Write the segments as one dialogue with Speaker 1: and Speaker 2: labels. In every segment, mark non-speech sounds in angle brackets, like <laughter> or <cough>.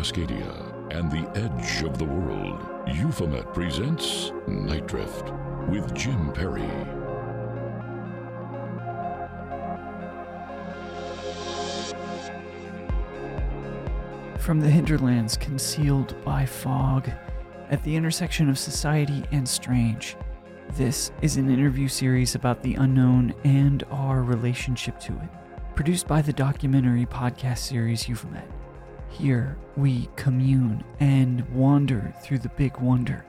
Speaker 1: Cascadia and the edge of the world, Euphomet presents Nite Drift with Jim Perry.
Speaker 2: From the hinterlands concealed by fog, at the intersection of society and strange, this is an interview series about the unknown and our relationship to it. Produced by the documentary podcast series Euphomet. Here, we commune and wander through the big wonder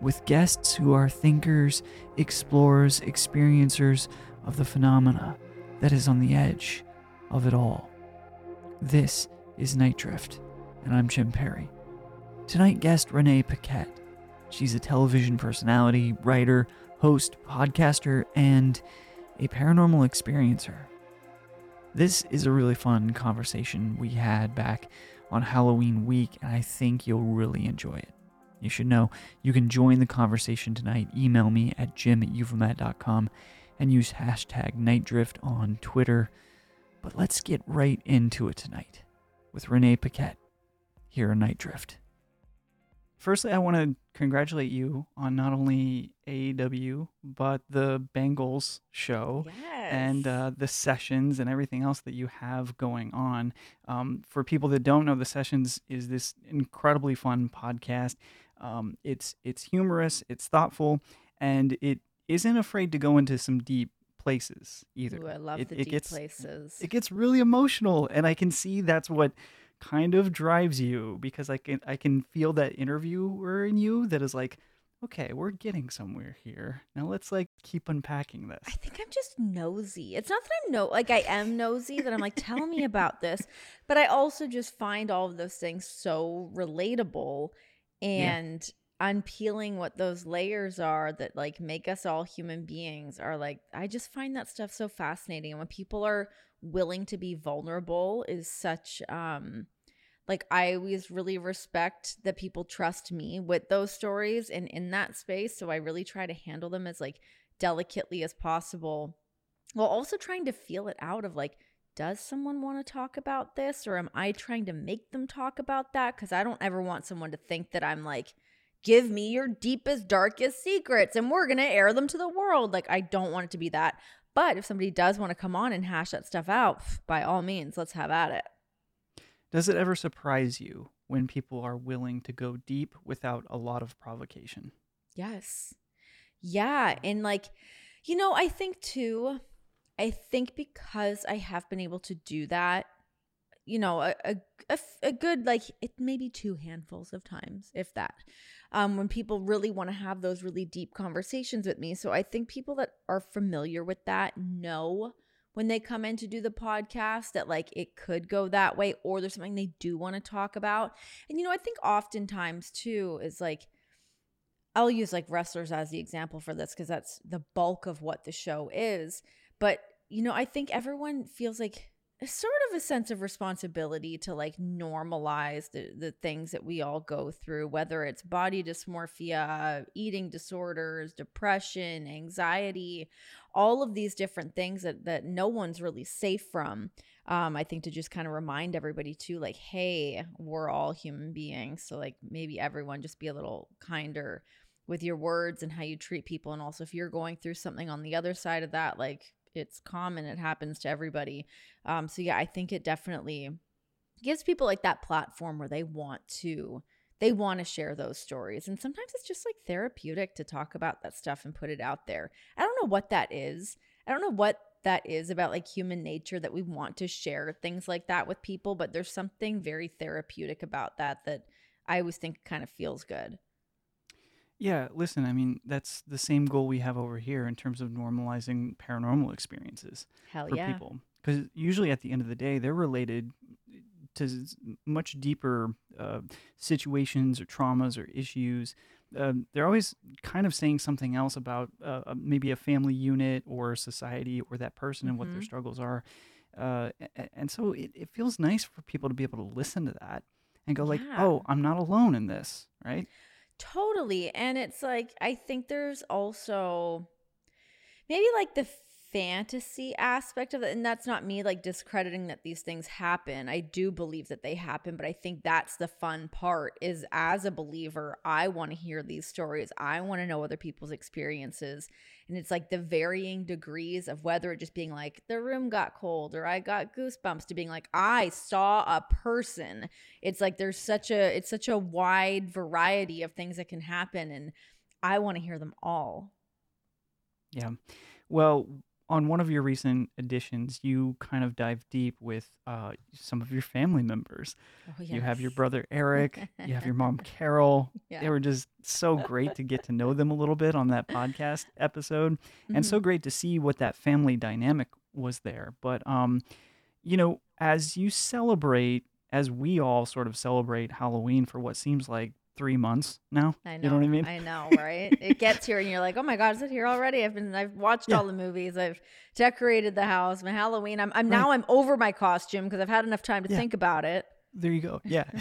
Speaker 2: with guests who are thinkers, explorers, experiencers of the phenomena that is on the edge of it all. This is Nite Drift, and I'm Jim Perry. Tonight, guest Renee Paquette. She's a television personality, writer, host, podcaster, and a paranormal experiencer. This is a really fun conversation we had back on Halloween week, and I think you'll really enjoy it. You should know you can join the conversation tonight. Email me at jim at euphomet.com and use hashtag nitedrift on Twitter. But let's get right into it tonight with Renee Paquette here on Nite Drift. Firstly, I want to congratulate you on not only AEW, but the Bengals show
Speaker 3: Yes.
Speaker 2: and uh, the sessions and everything else that you have going on. Um, for people that don't know, the sessions is this incredibly fun podcast. Um, it's it's humorous, it's thoughtful, and it isn't afraid to go into some deep places either.
Speaker 3: Ooh, I love
Speaker 2: It-
Speaker 3: the
Speaker 2: it
Speaker 3: deep
Speaker 2: gets-
Speaker 3: places.
Speaker 2: It gets really emotional, and I can see that's what kind of drives you because I can I can feel that interviewer in you that is like, okay, we're getting somewhere here. Now let's like keep unpacking this.
Speaker 3: I think I'm just nosy. It's not that I'm no like I am nosy that I'm like tell me about this, but I also just find all of those things so relatable and unpeeling what those layers are that like make us all human beings are like I just find that stuff so fascinating and when people are willing to be vulnerable is such um like I always really respect that people trust me with those stories and in that space so I really try to handle them as like delicately as possible while also trying to feel it out of like does someone want to talk about this or am i trying to make them talk about that? Because i don't ever want someone to think that i'm like give me your deepest darkest secrets and we're going to air them to the world. Like i don't want it to be that but if somebody does want to come on and hash that stuff out by all means let's have at it
Speaker 2: Does it ever surprise you when people are willing to go deep without a lot of provocation?
Speaker 3: Yes. Yeah. And like, you know, I think too, I think because I have been able to do that, you know, a, a, a, good, like, it maybe two handfuls of times, if that, um, when people really want to have those really deep conversations with me. So I think people that are familiar with that know when they come in to do the podcast that like it could go that way or there's something they do want to talk about. And, you know, I think oftentimes too is like, I'll use like wrestlers as the example for this because that's the bulk of what the show is. But, you know, I think everyone feels like sort of a sense of responsibility to like normalize the, the things that we all go through, whether it's body dysmorphia, eating disorders, depression, anxiety, all of these different things that, that no one's really safe from. Um, I think to just kind of remind everybody too, like, hey, we're all human beings. So, like, maybe everyone just be a little kinder with your words and how you treat people. And also, if you're going through something on the other side of that, like, it's common, it happens to everybody. Um, so, yeah, I think it definitely gives people like that platform where they want to they want to share those stories. And sometimes it's just like therapeutic to talk about that stuff and put it out there. I don't know what that is. I don't know what that is about like human nature that we want to share things like that with people, but there's something very therapeutic about that that I always think kind of feels good.
Speaker 2: Yeah, listen, I mean, that's the same goal we have over here in terms of normalizing paranormal experiences
Speaker 3: Hell
Speaker 2: for
Speaker 3: yeah.
Speaker 2: people. Because usually at the end of the day, they're related to much deeper uh, situations or traumas or issues. Um, they're always kind of saying something else about uh, uh, maybe a family unit or society or that person and what their
Speaker 3: Mhm.
Speaker 2: struggles are. Uh, and so it, it feels nice for people to be able to listen to that and go like, oh, I'm not alone in this, right?
Speaker 3: Totally. And it's like, I think there's also maybe like the fantasy aspect of it. And that's not me like discrediting that these things happen. I do believe that they happen, but I think that's the fun part is as a believer, I want to hear these stories. I want to know other people's experiences. And it's like the varying degrees of whether it just being like the room got cold or I got goosebumps to being like I saw a person. It's like there's such a it's such a wide variety of things that can happen and I want to hear them all.
Speaker 2: Yeah. Well, on one of your recent editions, you kind of dive deep with uh, some of your family members.
Speaker 3: Oh,
Speaker 2: You have your brother Eric, you have your mom <laughs> Carol. They were just so great to get to know them a little bit on that podcast episode, and so
Speaker 3: Mhm.
Speaker 2: great to see what that family dynamic was there. But um, you know, as you celebrate, as we all sort of celebrate Halloween for what seems like three months now.
Speaker 3: I know.
Speaker 2: You know what I mean?
Speaker 3: I know, <laughs> right? it gets here and you're like, "Oh my god, is it here already?" I've been I've watched
Speaker 2: Yeah.
Speaker 3: all the movies. I've decorated the house. My Halloween. I'm I'm
Speaker 2: Right.
Speaker 3: now I'm over my costume because I've had enough time to
Speaker 2: Yeah.
Speaker 3: think about it.
Speaker 2: There you go. Yeah. <laughs>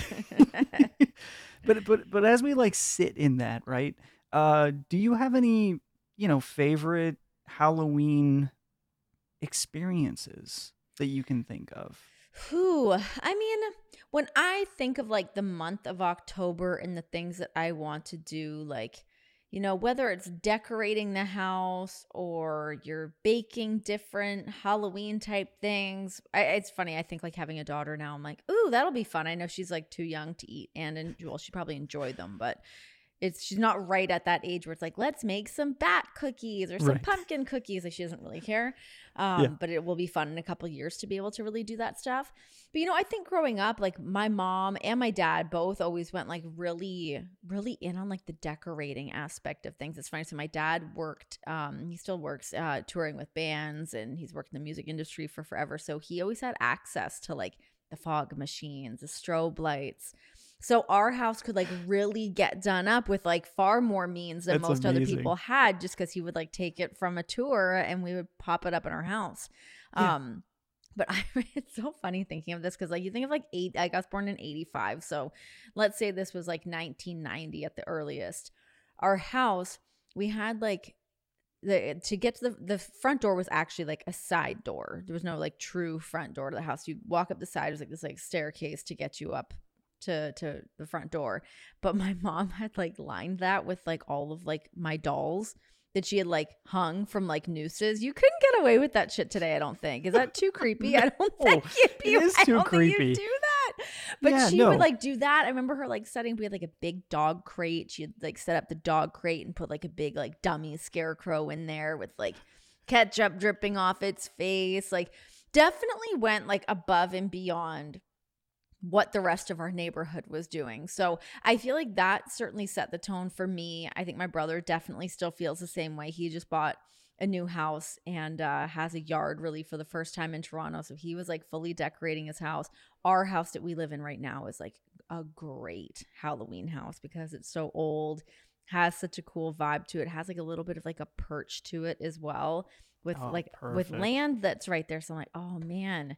Speaker 2: <laughs> but but but as we like sit in that, right? Uh do you have any, you know, favorite Halloween experiences that you can think of?
Speaker 3: Who? I mean, when I think of like the month of October and the things that I want to do, like, you know, whether it's decorating the house or you're baking different Halloween type things. I, it's funny. I think like having a daughter now, I'm like, ooh, that'll be fun. I know she's like too young to eat and, and well, she probably enjoy them, but it's she's not right at that age where it's like, let's make some bat cookies or some
Speaker 2: Right.
Speaker 3: pumpkin cookies. Like she doesn't really care. Um,
Speaker 2: Yeah.
Speaker 3: but it will be fun in a couple years to be able to really do that stuff. But you know, I think growing up, like my mom and my dad both always went like really, really in on like the decorating aspect of things. It's funny. So my dad worked, um, he still works uh touring with bands and he's worked in the music industry for forever. So he always had access to like the fog machines, the strobe lights. So our house could like really get done up with like far more means than
Speaker 2: That's
Speaker 3: most other people had just because he would like take it from a tour and we would pop it up in our house.
Speaker 2: Yeah.
Speaker 3: Um but <laughs> I it's so funny thinking of this because like you think of like eight I was born in 85. So let's say this was like 1990 at the earliest. Our house, we had like the to get to the the front door was actually like a side door. There was no like true front door to the house. You walk up the side, it was like this like staircase to get you up to to the front door. But my <laughs> mom had like lined that with like all of like my dolls that she had like hung from like nooses. You couldn't get away with that shit today, I don't think. Is that too <laughs> creepy? I don't <laughs> think you'd
Speaker 2: it
Speaker 3: be
Speaker 2: is
Speaker 3: I
Speaker 2: too
Speaker 3: don't think you'd
Speaker 2: creepy.
Speaker 3: do that. But
Speaker 2: Yeah,
Speaker 3: she
Speaker 2: no.
Speaker 3: would like do that. I remember her like setting we had like a big dog crate. She'd like set up the dog crate and put like a big like dummy scarecrow in there with like ketchup dripping off its face. Like definitely went like above and beyond what the rest of our neighborhood was doing. So I feel like that certainly set the tone for me. I think my brother definitely still feels the same way. He just bought a new house and uh, has a yard really for the first time in Toronto. So he was like fully decorating his house. Our house that we live in right now is like a great Halloween house because it's so old, has such a cool vibe to it, has like a little bit of like a perch to it as well with
Speaker 2: Oh,
Speaker 3: like with land that's right there. So I'm like, oh man.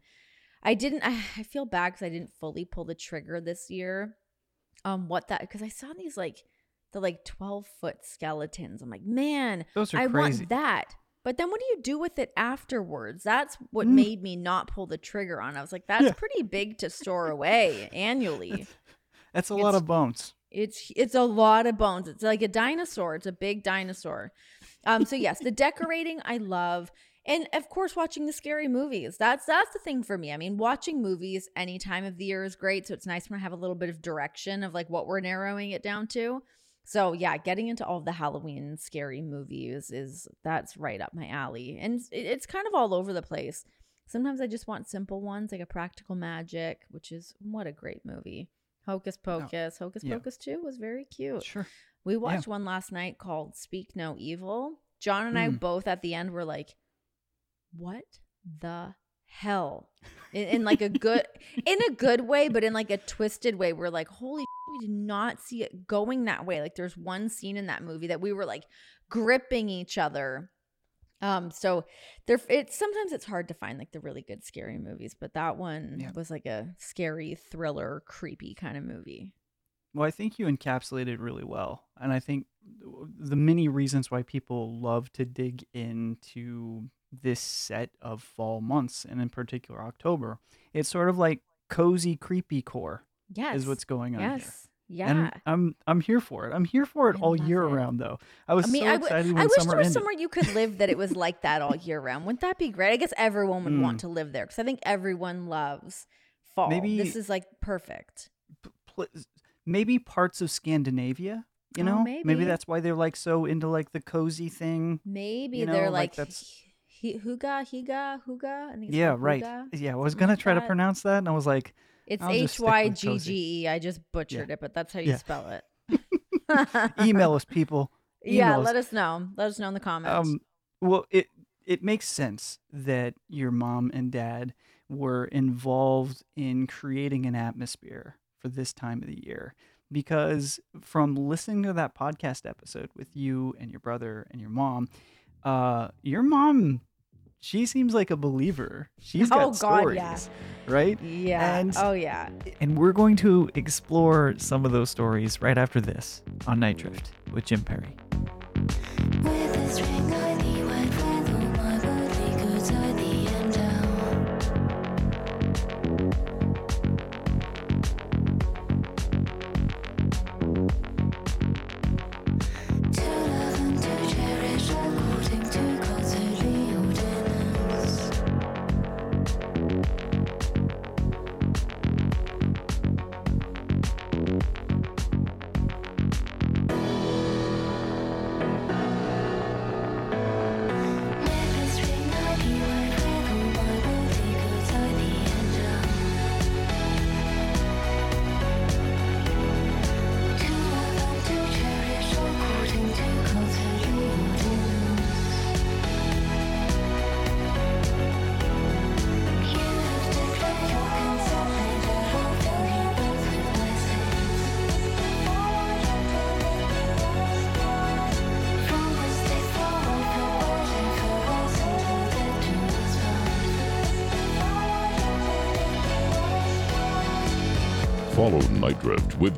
Speaker 3: I didn't I, feel bad because I didn't fully pull the trigger this year. Um what that because I saw these like the like 12 foot skeletons. I'm like, man,
Speaker 2: Those are
Speaker 3: I
Speaker 2: crazy.
Speaker 3: want that. But then what do you do with it afterwards? That's what
Speaker 2: Mm.
Speaker 3: made me not pull the trigger on. I was like, that's
Speaker 2: Yeah.
Speaker 3: pretty big to store away annually. <laughs>
Speaker 2: That's a lot of bones.
Speaker 3: It's it's a lot of bones. It's like a dinosaur. It's a big dinosaur. Um so yes, the decorating I love and of course watching the scary movies. That's that's the thing for me. I mean watching movies any time of the year is great so it's nice when i have a little bit of direction of like what we're narrowing it down to. So yeah getting into all the halloween scary movies is that's right up my alley. And it's, it's kind of all over the place. Sometimes i just want simple ones like a practical magic which is what a great movie. Hocus pocus. Hocus
Speaker 2: yeah.
Speaker 3: pocus 2 was very cute.
Speaker 2: Sure.
Speaker 3: we watched one last night called Speak No Evil. John and I
Speaker 2: Mm.
Speaker 3: both at the end were like, "What the hell?" In, in like a good, <laughs> in a good way, but in like a twisted way. We're like, "Holy, we did not see it going that way." Like, there's one scene in that movie that we were like gripping each other. Um, so there, it's sometimes it's hard to find like the really good scary movies, but that one
Speaker 2: Yeah.
Speaker 3: was like a scary thriller, creepy kind of movie.
Speaker 2: Well, I think you encapsulated really well. And I think the many reasons why people love to dig into this set of fall months, and in particular October, it's sort of like cozy, creepy core
Speaker 3: Yes,
Speaker 2: is what's going on here.
Speaker 3: yes, yeah.
Speaker 2: And I'm I'm here for it. I'm here for it
Speaker 3: I
Speaker 2: all year
Speaker 3: it.
Speaker 2: round, though. I was
Speaker 3: I mean,
Speaker 2: so
Speaker 3: I w-
Speaker 2: excited
Speaker 3: I wish there was
Speaker 2: ended.
Speaker 3: somewhere you could live that it was like that all year round. Wouldn't that be great? I guess everyone would want
Speaker 2: Mm.
Speaker 3: to live there because I think everyone loves fall.
Speaker 2: Maybe-
Speaker 3: this is like perfect.
Speaker 2: pl- maybe parts of Scandinavia. You
Speaker 3: Oh,
Speaker 2: know,
Speaker 3: maybe.
Speaker 2: that's why they're like so into like the cozy thing.
Speaker 3: Maybe
Speaker 2: You
Speaker 3: they're like,
Speaker 2: like, that's-
Speaker 3: huga, higa, huga. I think
Speaker 2: Yeah, right.
Speaker 3: huga.
Speaker 2: Yeah, I was gonna
Speaker 3: like
Speaker 2: try to pronounce that, and I was like,
Speaker 3: It's H Y G. G E. I just butchered it, but that's how you
Speaker 2: Yeah.
Speaker 3: spell it. <laughs>
Speaker 2: email us, people. <laughs>
Speaker 3: yeah,
Speaker 2: us.
Speaker 3: let us know. Let us know in the comments.
Speaker 2: Um, well, it it makes sense that your mom and dad were involved in creating an atmosphere for this time of the year because from listening to that podcast episode with you and your brother and your mom, uh, your mom, she seems like a believer. She's got
Speaker 3: Oh, God,
Speaker 2: stories,
Speaker 3: yeah.
Speaker 2: right?
Speaker 3: yeah.
Speaker 2: and-
Speaker 3: oh yeah.
Speaker 2: And we're going to explore some of those stories right after this on Nite Drift with Jim Perry.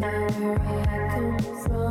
Speaker 4: Remember where I come from.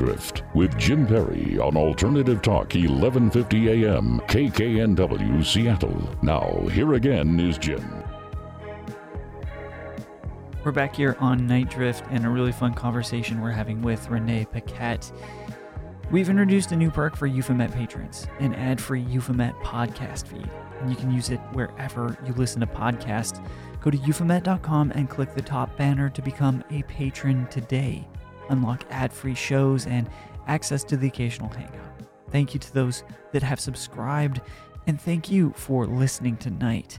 Speaker 1: Drift with Jim Perry on Alternative Talk 1150 AM KKNW Seattle. Now, here again is Jim.
Speaker 2: We're back here on Nite Drift and a really fun conversation we're having with Renee Paquette. We've introduced a new perk for Euphomet patrons, an ad-free Euphomet podcast feed. And you can use it wherever you listen to podcasts. Go to euphomet.com and click the top banner to become a patron today. Unlock ad-free shows and access to the occasional hangout. Thank you to those that have subscribed, and thank you for listening tonight.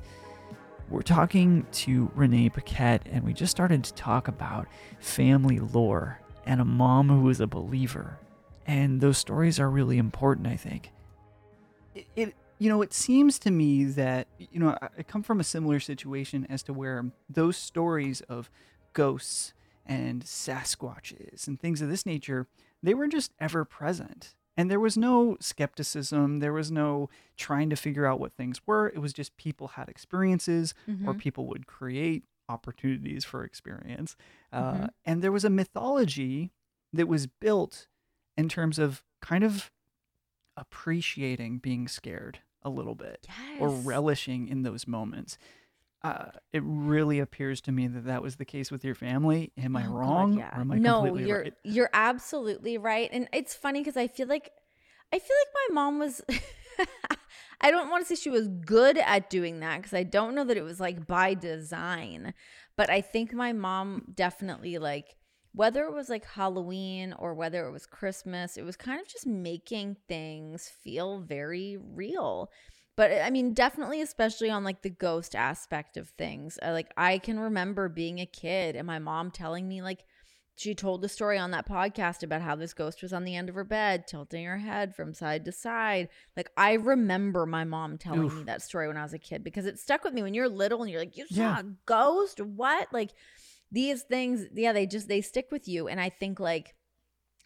Speaker 2: We're talking to Renee Paquette, and we just started to talk about family lore and a mom who is a believer. And those stories are really important, I think. It, it you know, it seems to me that, you know, I come from a similar situation as to where those stories of ghosts and Sasquatches and things of this nature, they were just ever present. And there was no skepticism. There was no trying to figure out what things were. It was just people had experiences or people would create opportunities for experience. Uh,
Speaker 3: Mhm.
Speaker 2: And there was a mythology that was built in terms of kind of appreciating being scared a little bit or relishing in those moments. Uh, it really appears to me that that was the case with your family. Am I
Speaker 3: Oh, God,
Speaker 2: wrong
Speaker 3: yeah.
Speaker 2: or am I
Speaker 3: no,
Speaker 2: completely
Speaker 3: you're
Speaker 2: right?
Speaker 3: you're absolutely right. And it's funny because I feel like I feel like my mom was <laughs> I don't want to say she was good at doing that because I don't know that it was like by design. But I think my mom definitely like whether it was like Halloween or whether it was Christmas, it was kind of just making things feel very real. But I mean, definitely, especially on like the ghost aspect of things. Uh, like, I can remember being a kid and my mom telling me, like, she told the story on that podcast about how this ghost was on the end of her bed, tilting her head from side to side. Like, I remember my mom telling
Speaker 2: Oof.
Speaker 3: me that story when I was a kid because it stuck with me when you're little and you're like, you saw
Speaker 2: Yeah.
Speaker 3: a ghost? What? Like, these things, yeah, they just, they stick with you. And I think, like,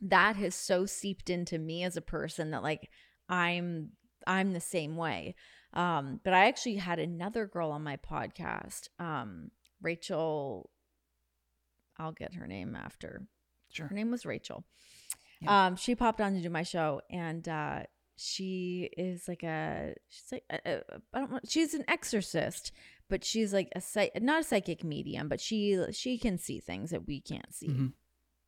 Speaker 3: that has so seeped into me as a person that, like, I'm I'm the same way. Um, but I actually had another girl on my podcast, um, Rachel. I'll get her name after.
Speaker 2: Sure.
Speaker 3: Her name was Rachel.
Speaker 2: Yeah.
Speaker 3: Um, she popped on to do my show, and uh, she is like a she's like a, a, I don't know, she's an exorcist, but she's like a psych, not a psychic medium, but she she can see things that we can't see.
Speaker 2: Mhm.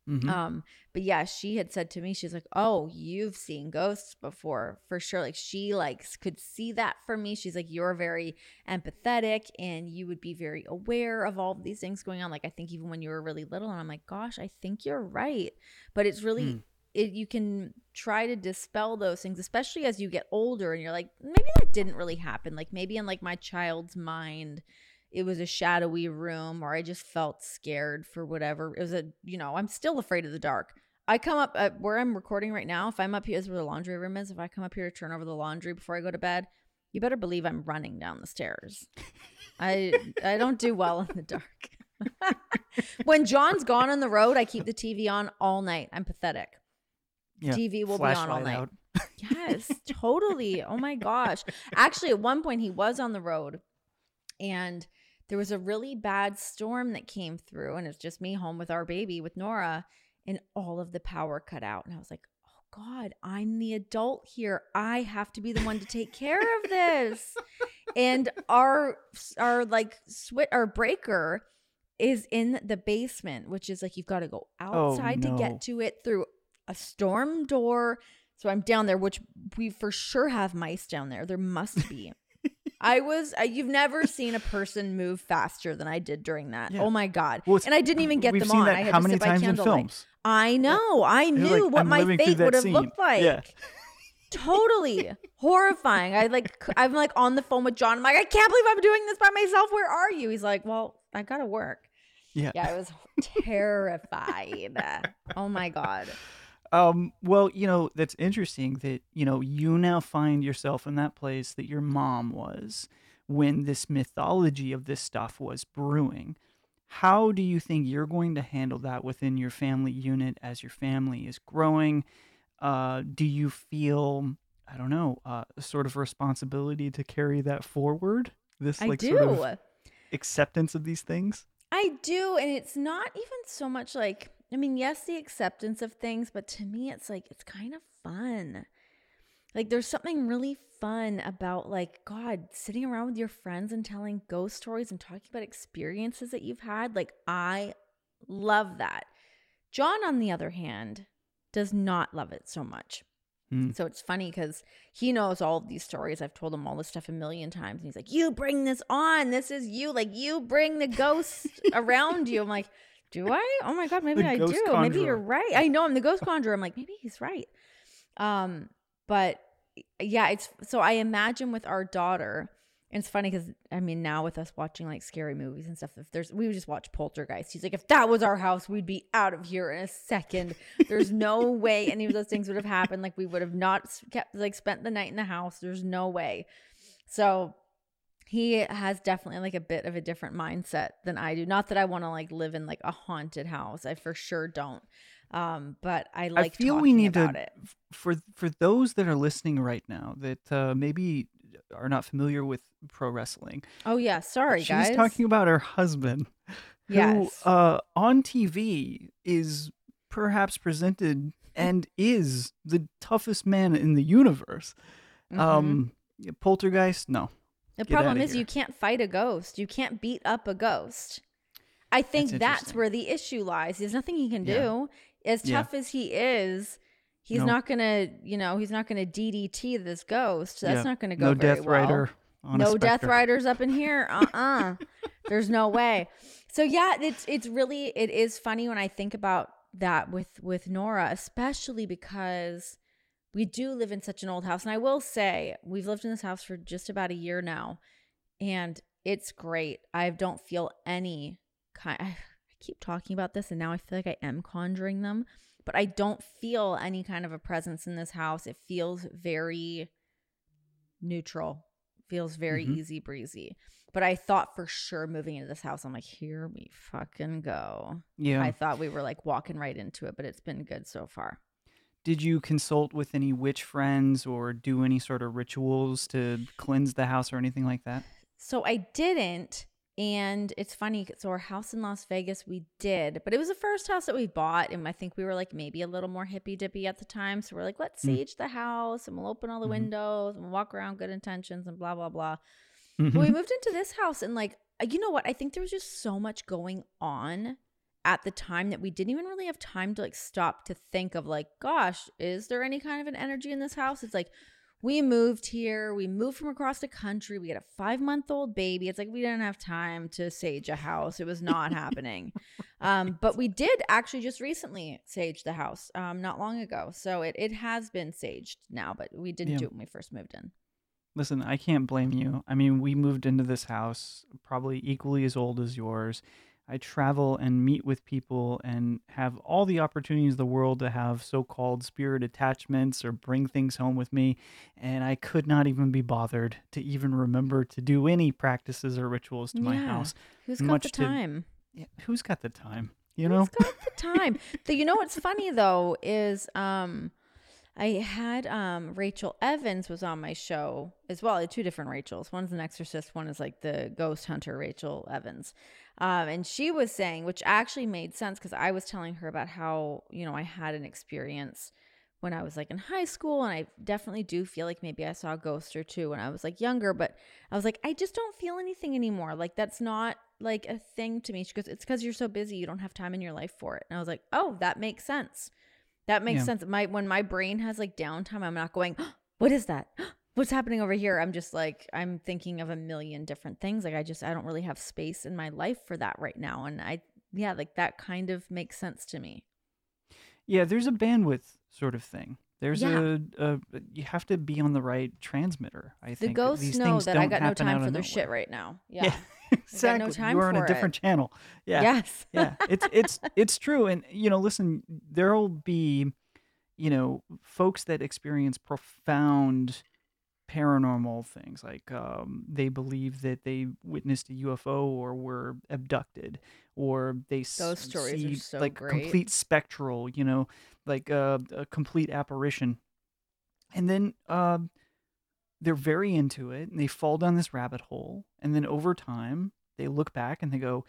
Speaker 2: Mhm.
Speaker 3: Um, but yeah, she had said to me, she's like, "Oh, you've seen ghosts before, for sure." Like she like could see that for me. She's like, "You're very empathetic, and you would be very aware of all of these things going on." Like I think even when you were really little, and I'm like, "Gosh, I think you're right." But it's really
Speaker 2: Hmm.
Speaker 3: it. You can try to dispel those things, especially as you get older, and you're like, maybe that didn't really happen. Like maybe in like my child's mind it was a shadowy room or I just felt scared for whatever. It was a, you know, I'm still afraid of the dark. I come up uh, where I'm recording right now. If I'm up here, is where the laundry room is. If I come up here to turn over the laundry before I go to bed, you better believe I'm running down the stairs. I I don't do well in the dark. <laughs> when John's gone on the road, I keep the TV on all night. I'm pathetic.
Speaker 2: Yeah.
Speaker 3: TV will be on all night.
Speaker 2: out.
Speaker 3: Yes, <laughs> totally. Oh my gosh. Actually, at one point he was on the road and there was a really bad storm that came through and it's just me home with our baby with Nora and all of the power cut out and I was like, "Oh god, I'm the adult here. I have to be the one to take care of this." <laughs> and our our like switch our breaker is in the basement, which is like you've got to go oh, outside to
Speaker 2: no.
Speaker 3: get to it through a storm door. So I'm down there, which we for sure have mice down there. There must be. I was. I, you've never seen a person move faster than I did during that.
Speaker 2: Yeah.
Speaker 3: Oh my god!
Speaker 2: Well,
Speaker 3: and I didn't even get them on. I had
Speaker 2: how
Speaker 3: to
Speaker 2: many
Speaker 3: sit by
Speaker 2: times in
Speaker 3: candlelight.
Speaker 2: films?
Speaker 3: I know. I knew
Speaker 2: like,
Speaker 3: what
Speaker 2: "I'm
Speaker 3: my fate would have
Speaker 2: scene."
Speaker 3: looked like.
Speaker 2: Yeah.
Speaker 3: totally <laughs> horrifying. I like. I'm like on the phone with John. I'm like, I can't believe I'm doing this by myself. Where are you? He's like, Well, I gotta work.
Speaker 2: Yeah.
Speaker 3: Yeah, I was <laughs> terrified. oh my god.
Speaker 2: Um, well, you know, that's interesting that, you know, you now find yourself in that place that your mom was when this mythology of this stuff was brewing. How do you think you're going to handle that within your family unit as your family is growing? Uh, do you feel, I don't know, uh, a sort of responsibility to carry that forward? This
Speaker 3: I
Speaker 2: like
Speaker 3: do.
Speaker 2: sort of acceptance of these things?
Speaker 3: I do, and it's not even so much like I mean, yes, the acceptance of things, but to me, it's like, it's kind of fun. Like, there's something really fun about, like, God, sitting around with your friends and telling ghost stories and talking about experiences that you've had. Like, I love that. John, on the other hand, does not love it so much.
Speaker 2: Hmm.
Speaker 3: So it's funny because he knows all of these stories. I've told him all this stuff a million times. And he's like, You bring this on. This is you. Like, you bring the ghost <laughs> around you. I'm like, Do I? Oh my God, maybe I do. Maybe you're right. I know I'm the ghost conjurer. I'm like, maybe he's right. Um, but yeah, it's so I imagine with our daughter, and it's funny because I mean now with us watching like scary movies and stuff, if there's we would just watch Poltergeist. He's like, if that was our house, we'd be out of here in a second. There's no <laughs> way any of those things would have happened. Like we would have not kept like spent the night in the house. There's no way. So he has definitely like a bit of a different mindset than I do. Not that I want to like live in like a haunted house. I for sure don't. Um, but I like
Speaker 2: I feel we need
Speaker 3: about
Speaker 2: to
Speaker 3: it.
Speaker 2: for for those that are listening right now that uh, maybe are not familiar with pro wrestling.
Speaker 3: Oh yeah, sorry guys.
Speaker 2: She's
Speaker 3: guys.
Speaker 2: talking about her husband, who
Speaker 3: Yes.
Speaker 2: uh, on TV is perhaps presented and is the toughest man in the universe.
Speaker 3: Mhm.
Speaker 2: Um, Poltergeist, no.
Speaker 3: The
Speaker 2: Get
Speaker 3: problem is
Speaker 2: here.
Speaker 3: you can't fight a ghost. You can't beat up a ghost. I think
Speaker 2: That's
Speaker 3: that's, where the issue lies. There's nothing he can
Speaker 2: Yeah.
Speaker 3: do. As
Speaker 2: Yeah.
Speaker 3: tough as he is, he's
Speaker 2: No.
Speaker 3: not gonna, you know, he's not gonna DDT this ghost. That's
Speaker 2: Yeah.
Speaker 3: not gonna go
Speaker 2: no
Speaker 3: very
Speaker 2: Death
Speaker 3: well.
Speaker 2: Rider.
Speaker 3: No Death. Riders up in here. <laughs> Uh-uh. There's no way. So yeah, it's it's really it is funny when I think about that with with Nora, especially because we do live in such an old house. And I will say, we've lived in this house for just about a year now, and it's great. I don't feel any kind. I keep talking about this, and now I feel like I am conjuring them, but I don't feel any kind of a presence in this house. It feels very neutral. Feels very
Speaker 2: Mhm.
Speaker 3: easy breezy. But I thought for sure moving into this house, I'm like, here we fucking go.
Speaker 2: Yeah.
Speaker 3: I thought we were like walking right into it, but it's been good so far.
Speaker 2: Did you consult with any witch friends or do any sort of rituals to cleanse the house or anything like that?
Speaker 3: So I didn't. And it's funny. So our house in Las Vegas, we did, but it was the first house that we bought. And I think we were like maybe a little more hippy dippy at the time. So we're like, let's
Speaker 2: Mm.
Speaker 3: sage the house and we'll open all the
Speaker 2: Mhm.
Speaker 3: windows and we'll walk around good intentions and blah, blah, blah.
Speaker 2: Mm-hmm.
Speaker 3: But we moved into this house and like, uh, you know what? I think there was just so much going on at the time that we didn't even really have time to like stop to think of like, gosh, is there any kind of an energy in this house? It's like, we moved here. We moved from across the country. We had a five month old baby. It's like we didn't have time to sage a house. It was not happening. <laughs> Um, but we did actually just recently sage the house, um, not long ago. So it, it has been saged now, but we didn't
Speaker 2: Yeah.
Speaker 3: do it when we first moved in.
Speaker 2: Listen, I can't blame you. I mean, we moved into this house probably equally as old as yours. I travel and meet with people and have all the opportunities in the world to have so called spirit attachments or bring things home with me. And I could not even be bothered to even remember to do any practices or rituals to my
Speaker 3: Yeah.
Speaker 2: house.
Speaker 3: Who's got the
Speaker 2: to-
Speaker 3: time?
Speaker 2: Yeah, who's got the time? You know?
Speaker 3: Who's got the time? the, you know what's funny though is um I had um Rachel Evans was on my show as well. Two different Rachels. One's an exorcist, one is like the ghost hunter, Rachel Evans. Um, and she was saying, which actually made sense because I was telling her about how, you know, I had an experience when I was like in high school, and I definitely do feel like maybe I saw a ghost or two when I was like younger, but I was like, I just don't feel anything anymore. Like that's not like a thing to me. She goes, It's because you're so busy, you don't have time in your life for it. And I was like, Oh, that makes sense. That makes
Speaker 2: Yeah.
Speaker 3: sense. My when my brain has like downtime, I'm not going, <gasps> What is that? <gasps> What's happening over here? I'm just like I'm thinking of a million different things. Like I just I don't really have space in my life for that right now. And I yeah, like that kind of makes sense to me.
Speaker 2: Yeah, there's a bandwidth sort of thing. There's
Speaker 3: Yeah.
Speaker 2: a, a you have to be on the right transmitter. I
Speaker 3: The
Speaker 2: think
Speaker 3: ghosts
Speaker 2: these
Speaker 3: know
Speaker 2: things
Speaker 3: that I got no time for their shit right now. Yeah.
Speaker 2: Exactly.
Speaker 3: time
Speaker 2: you are on a
Speaker 3: it.
Speaker 2: different channel. Yeah,
Speaker 3: Yes. <laughs>
Speaker 2: yeah. It's it's it's true, and you know, listen, there'll be, you know, folks that experience profound paranormal things like um, they believe that they witnessed a UFO or were abducted or they
Speaker 3: Those
Speaker 2: see
Speaker 3: so
Speaker 2: like
Speaker 3: great.
Speaker 2: complete spectral you know like uh, a complete apparition and then um they're very into it and they fall down this rabbit hole and then over time they look back and they go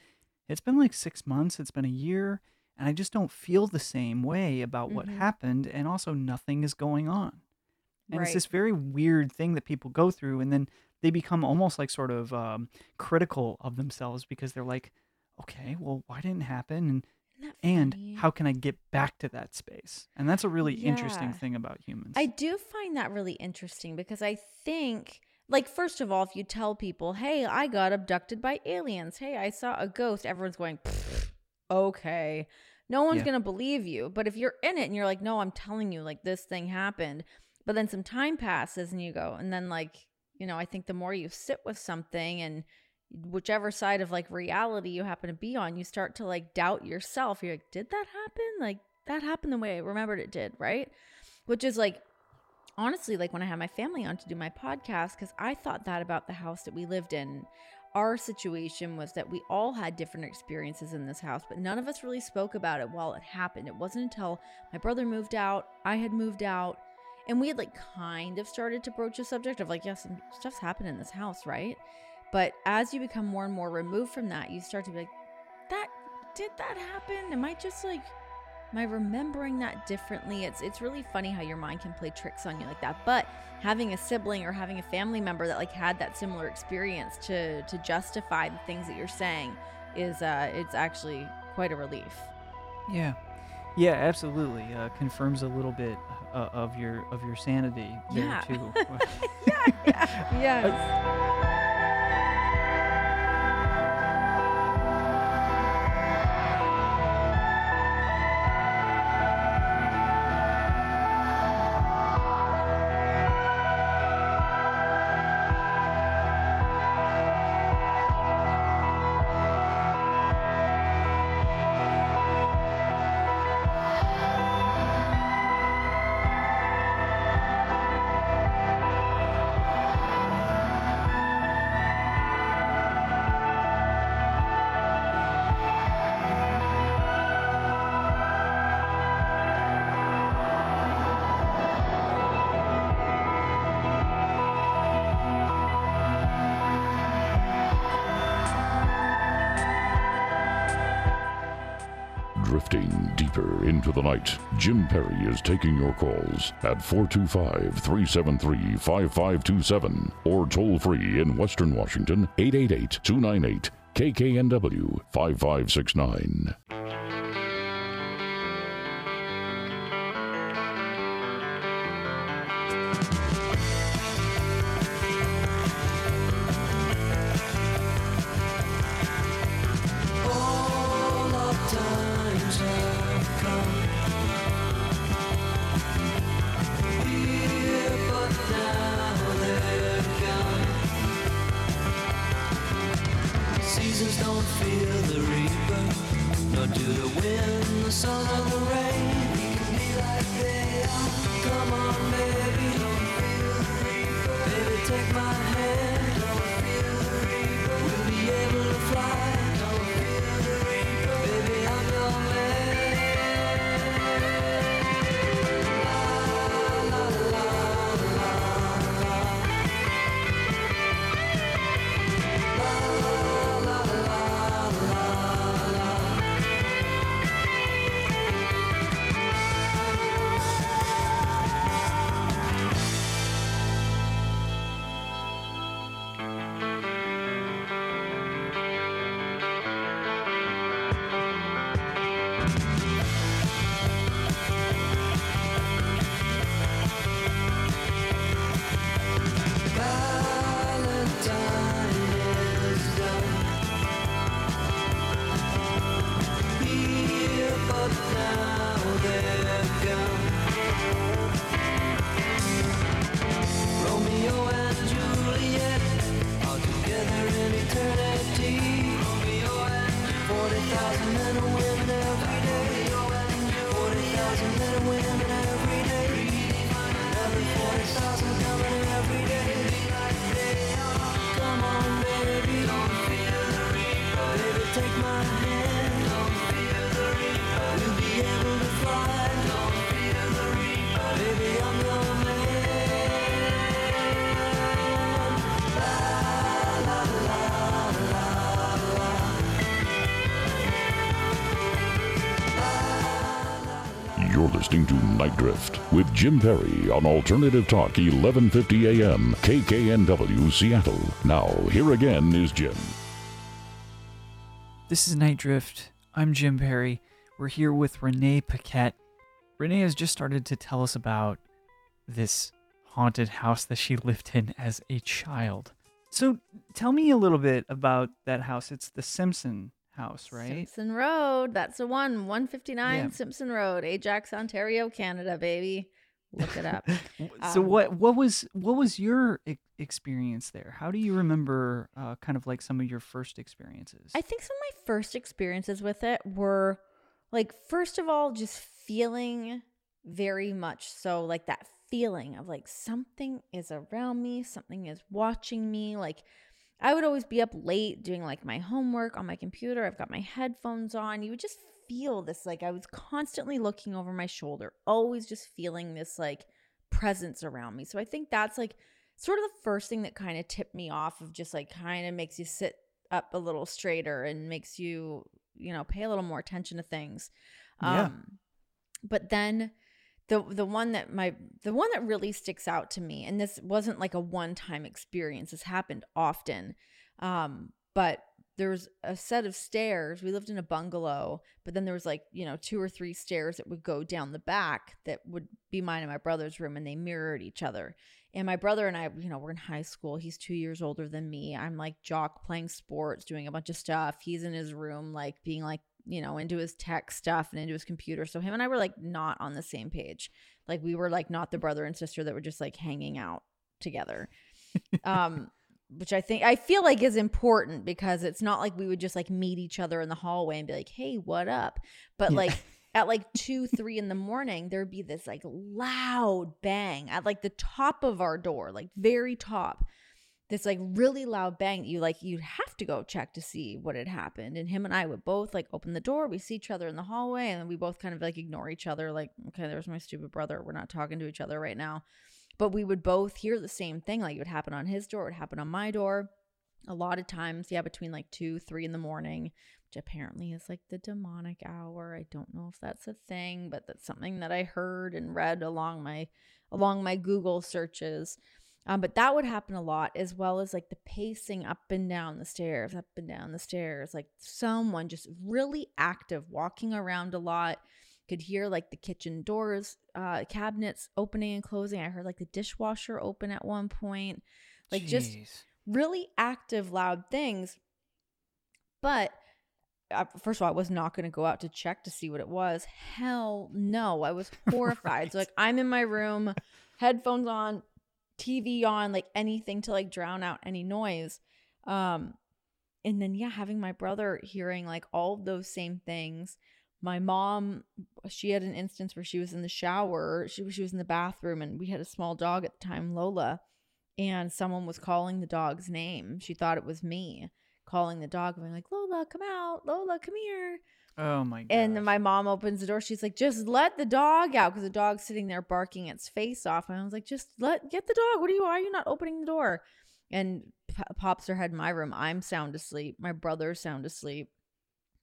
Speaker 2: it's been like six months it's been a year and I just don't feel the same way about what
Speaker 3: Mhm.
Speaker 2: happened, and also nothing is going on. And it's this very weird thing that people go through, and then they become almost like sort of um, critical of themselves because they're like, okay, well, why didn't it happen? And and how can I get back to that space? And that's a really interesting thing about humans.
Speaker 3: I do find that really interesting because I think, like, first of all, if you tell people, hey, I got abducted by aliens, hey, I saw a ghost, everyone's going, okay. No one's
Speaker 2: Yeah.
Speaker 3: going to believe you. But if you're in it and you're like, no, I'm telling you, like, this thing happened, but then some time passes and you go, and then, like, you know, I think the more you sit with something and whichever side of like reality you happen to be on, you start to like doubt yourself. You're like, did that happen? Like, that happened the way I remembered it did, right? Which is like, honestly, like when I had my family on to do my podcast, because I thought that about the house that we lived in. Our situation was that we all had different experiences in this house, but none of us really spoke about it while it happened. It wasn't until my brother moved out, I had moved out, and we had like kind of started to broach the subject of like, yes, some stuff's happened in this house, right? But as you become more and more removed from that, you start to be like, that did that happen? Am I just like am I remembering that differently? It's it's really funny how your mind can play tricks on you like that. But having a sibling or having a family member that like had that similar experience to to justify the things that you're saying is uh it's actually quite a relief.
Speaker 2: Yeah, yeah, absolutely. Uh, confirms a little bit uh, of your of your sanity there
Speaker 3: Yeah.
Speaker 2: too. <laughs>
Speaker 3: yeah, yeah. Yes. <laughs>
Speaker 1: Drifting deeper into the night, Jim Perry is taking your calls at 425 373 5527 or toll free in Western Washington 888 298 KKNW 5569. Drift with Jim Perry on Alternative Talk 1150 AM KKNW Seattle. Now, here again is Jim.
Speaker 2: This is Nite Drift. I'm Jim Perry. We're here with Renee Paquette. Renee has just started to tell us about this haunted house that she lived in as a child. So tell me a little bit about that house. It's the Simpson house, right?
Speaker 3: Simpson Road. That's the one. 159
Speaker 2: Yeah.
Speaker 3: Simpson Road, Ajax, Ontario, Canada, baby. Look it up. <laughs>
Speaker 2: so
Speaker 3: Um,
Speaker 2: what what was what was your e- experience there? How do you remember uh, kind of like some of your first experiences?
Speaker 3: I think some of my first experiences with it were like, first of all, just feeling very much so like that feeling of like something is around me, something is watching me. Like, I would always be up late doing like my homework on my computer. I've got my headphones on. You would just feel this like I was constantly looking over my shoulder, always just feeling this like presence around me. So I think that's like sort of the first thing that kind of tipped me off of just like kind of makes you sit up a little straighter and makes you, you know, pay a little more attention to things.
Speaker 2: Yeah.
Speaker 3: Um but then the the one that my the one that really sticks out to me and this wasn't like a one time experience this happened often um but there was a set of stairs we lived in a bungalow but then there was like you know two or three stairs that would go down the back that would be mine and my brother's room and they mirrored each other and my brother and I, you know, we're in high school. He's two years older than me. I'm like jock playing sports, doing a bunch of stuff. He's in his room, like being like, you know, into his tech stuff and into his computer. So him and I were like not on the same page. Like we were like not the brother and sister that were just like hanging out together. um, <laughs> which I think I feel like is important because it's not like we would just like meet each other in the hallway and be like, "Hey, what up?" But
Speaker 2: Yeah.
Speaker 3: like <laughs> at like two, three in the morning, there'd be this like loud bang at like the top of our door, like very top. This like really loud bang you like you'd have to go check to see what had happened. And him and I would both like open the door, we see each other in the hallway, and we both kind of like ignore each other, like, okay, there's my stupid brother. We're not talking to each other right now. But we would both hear the same thing. Like it would happen on his door, it would happen on my door. A lot of times, yeah, between like two, three in the morning, which apparently is like the demonic hour. I don't know if that's a thing, but that's something that I heard and read along my along my Google searches. Um, but that would happen a lot, as well as like the pacing up and down the stairs, up and down the stairs, like someone just really active, walking around a lot. Could hear like the kitchen doors, uh, cabinets opening and closing. I heard like the dishwasher open at one point, like just really active, loud things. But uh, first of all, I was not going to go out to check to see what it was. Hell no. I was <laughs> horrified. So, like, I'm in my room, headphones on, TV on, like anything to like drown out any noise. Um, and then, yeah, having my brother hearing like all those same things. My mom, she had an instance where she was in the shower, she, she was in the bathroom, and we had a small dog at the time, Lola and someone was calling the dog's name. She thought it was me calling the dog, going like, "Lola, come out! Lola, come here!"
Speaker 2: Oh my god.
Speaker 3: And then my mom opens the door. She's like, "Just let the dog out," because the dog's sitting there barking its face off. And I was like, "Just let get the dog. What are you? Why are you not opening the door?" And p- pops her head in my room. I'm sound asleep. My brother's sound asleep.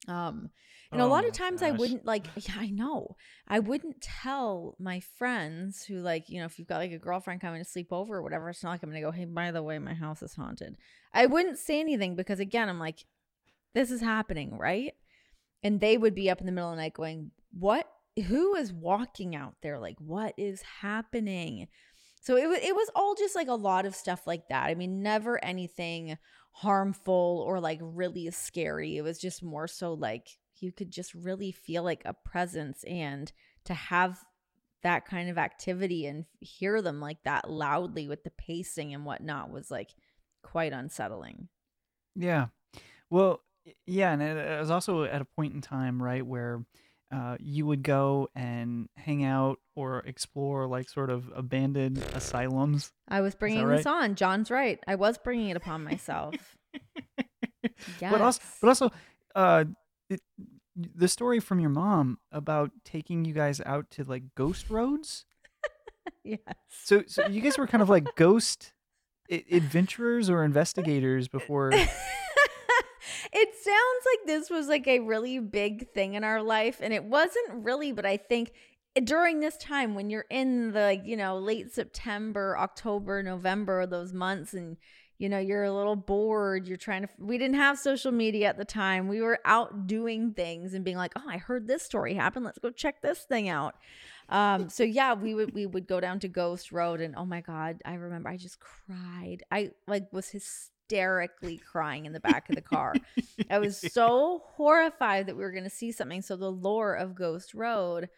Speaker 3: Um, and a
Speaker 2: Oh
Speaker 3: lot of times I wouldn't like, <laughs> yeah, I know. I wouldn't tell my friends who, like, you know, if you've got like a girlfriend coming to sleep over or whatever, it's not like I'm gonna go, hey, by the way, my house is haunted. I wouldn't say anything because, again, I'm like, this is happening, right? And they would be up in the middle of the night going, what? Who is walking out there? Like, what is happening? So it it was all just like a lot of stuff like that. I mean, never anything harmful or like really scary. It was just more so like you could just really feel like a presence and to have that kind of activity and hear them like that loudly with the pacing and whatnot was like quite unsettling.
Speaker 2: Yeah. Well, yeah, and it, it was also at a point in time, right, where uh, you would go and hang out or explore like sort of abandoned asylums.
Speaker 3: I was bringing
Speaker 2: right?
Speaker 3: this on. John's right. I was bringing it upon myself. <laughs>
Speaker 2: But also,
Speaker 3: Yes.
Speaker 2: but also, uh, it, the story from your mom about taking you guys out to like ghost roads. <laughs>
Speaker 3: yes.
Speaker 2: So, so you guys were kind of like ghost I- adventurers or investigators before. <laughs>
Speaker 3: it sounds like this was like a really big thing in our life and it wasn't really but i think during this time when you're in the like, you know, late September, October, November, those months and you know, you're a little bored, you're trying to we didn't have social media at the time. We were out doing things and being like, "Oh, I heard this story happen. Let's go check this thing out." Um so <laughs> yeah, we would we would go down to Ghost Road and oh my god, I remember I just cried. I like was hysterically crying in the back of the car. <laughs> I was so horrified that we were going to see something. So the lore of Ghost Road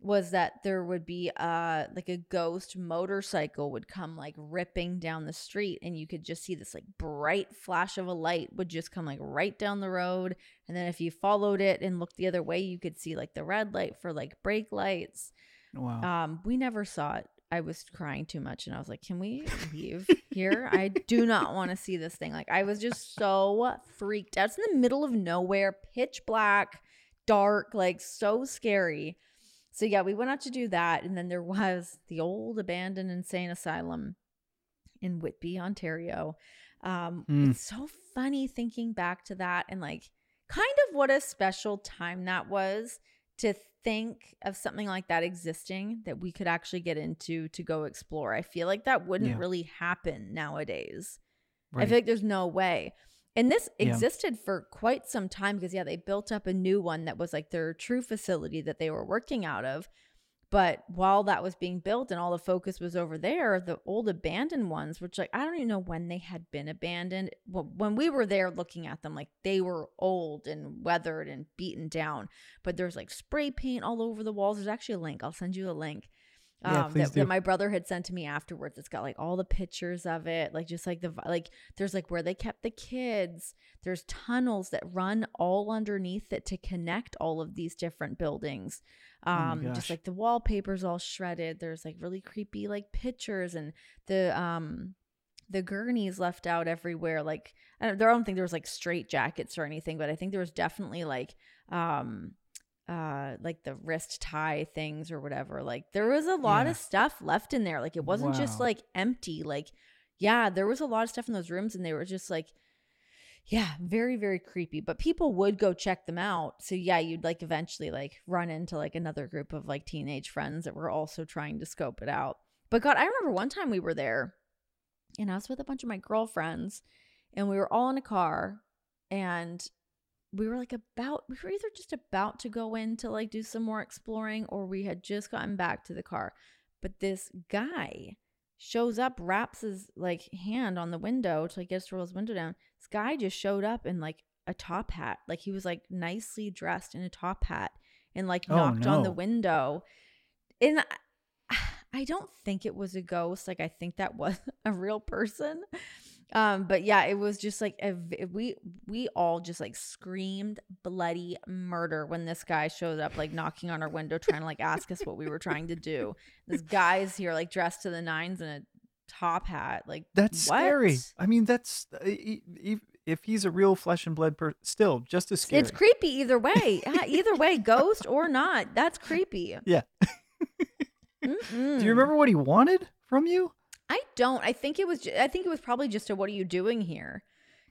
Speaker 3: was that there would be uh like a ghost motorcycle would come like ripping down the street and you could just see this like bright flash of a light would just come like right down the road and then if you followed it and looked the other way you could see like the red light for like brake lights
Speaker 2: Wow.
Speaker 3: um we never saw it i was crying too much and i was like can we <laughs> leave here? I do not want to see this thing. Like i was just so freaked. Out it's in the middle of nowhere pitch black dark like so scary. So yeah we went out to do that and then there was the old abandoned insane asylum in whitby ontario. Um
Speaker 2: Mm.
Speaker 3: it's so funny thinking back to that and like kind of what a special time that was to think of something like that existing that we could actually get into to go explore. I feel like that wouldn't
Speaker 2: Yeah.
Speaker 3: really happen nowadays. I feel like there's no way. And this
Speaker 2: Yeah.
Speaker 3: existed for quite some time because, yeah, they built up a new one that was like their true facility that they were working out of. But while that was being built and all the focus was over there, the old abandoned ones, which like I don't even know when they had been abandoned. When we were there looking at them, like they were old and weathered and beaten down. But there's like spray paint all over the walls. There's actually a link. I'll send you a link.
Speaker 2: Yeah,
Speaker 3: Um, that, that my brother had sent to me afterwards. It's got like all the pictures of it, like just like the like. There's like where they kept the kids. There's tunnels that run all underneath it to connect all of these different buildings
Speaker 2: my
Speaker 3: um just like the wallpaper's all shredded there's like really creepy like pictures and the um the gurneys left out everywhere like I don't, I don't think there was like straight jackets or anything but i think there was definitely like um uh like the wrist tie things or whatever like there was a lot
Speaker 2: Yeah.
Speaker 3: of stuff left in there like it wasn't just like empty like yeah there was a lot of stuff in those rooms and they were just like yeah, very very creepy. But people would go check them out. So yeah, you'd like eventually like run into like another group of like teenage friends that were also trying to scope it out. But God, I remember one time we were there and I was with a bunch of my girlfriends and we were all in a car and we were like about we were either just about to go in to like do some more exploring or we had just gotten back to the car. But this guy shows up, raps his like hand on the window to like get us to roll his window down. This guy just showed up in like a top hat. Like he was like nicely dressed in a top hat and like
Speaker 2: Oh,
Speaker 3: knocked on the window. And I, <sighs> I don't think it was a ghost. Like I think that was <laughs> a real person. Um, but yeah, it was just like a, we we all just like screamed bloody murder when this guy showed up, like knocking on our window, trying to like ask us what we were trying to do. This guy's here, like dressed to the nines in a top hat. Like
Speaker 2: That's
Speaker 3: what?
Speaker 2: scary. I mean, that's uh, if he's a real flesh and blood person, still just as scary.
Speaker 3: It's creepy either way. <laughs> Either way, ghost or not, that's creepy.
Speaker 2: Yeah. <laughs> Do you remember what he wanted from you?
Speaker 3: I don't. I think it was. I think it was probably just a "What are you doing here?"